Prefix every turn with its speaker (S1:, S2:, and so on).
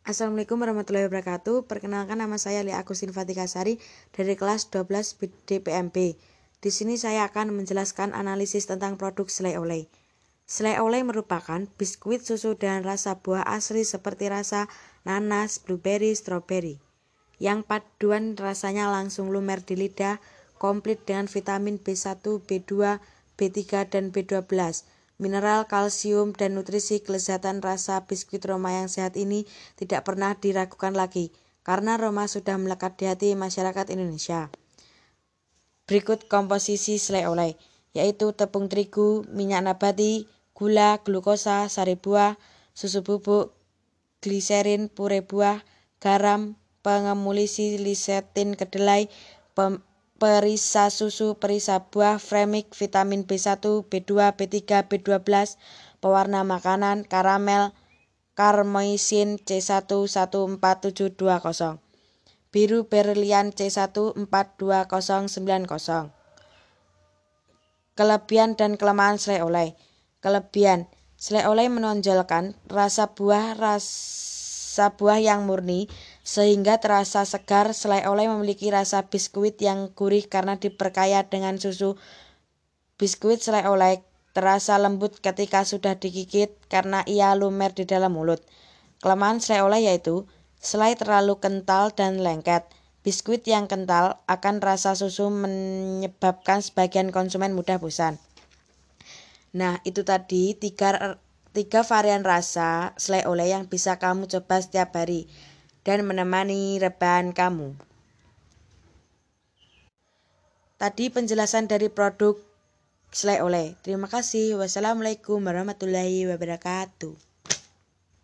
S1: Assalamualaikum warahmatullahi wabarakatuh. Perkenalkan nama saya Lia Agustin Fatikasari dari kelas 12 DPMP. Di sini saya akan menjelaskan analisis tentang produk selai oleh. Selai oleh merupakan biskuit susu dengan rasa buah asli seperti rasa nanas, blueberry, strawberry. Yang paduan rasanya langsung lumer di lidah, komplit dengan vitamin B1, B2, B3, dan B12 mineral, kalsium, dan nutrisi kelezatan rasa biskuit Roma yang sehat ini tidak pernah diragukan lagi, karena Roma sudah melekat di hati masyarakat Indonesia. Berikut komposisi selai oleh, yaitu tepung terigu, minyak nabati, gula, glukosa, sari buah, susu bubuk, gliserin, pure buah, garam, pengemulisi lisetin kedelai, perisa susu, perisa buah, fremik, vitamin B1, B2, B3, B12, pewarna makanan, karamel, karmoisin C1147720, biru berlian C1429090. Kelebihan dan kelemahan selai oleh. Kelebihan, selai oleh menonjolkan rasa buah rasa buah yang murni sehingga terasa segar. Selai oleh memiliki rasa biskuit yang gurih karena diperkaya dengan susu. Biskuit selai oleh terasa lembut ketika sudah digigit karena ia lumer di dalam mulut. Kelemahan selai oleh yaitu selai terlalu kental dan lengket. Biskuit yang kental akan rasa susu menyebabkan sebagian konsumen mudah bosan. Nah, itu tadi tiga, tiga varian rasa selai oleh yang bisa kamu coba setiap hari dan menemani rebahan kamu. Tadi penjelasan dari produk selai oleh. Terima kasih. Wassalamualaikum warahmatullahi wabarakatuh.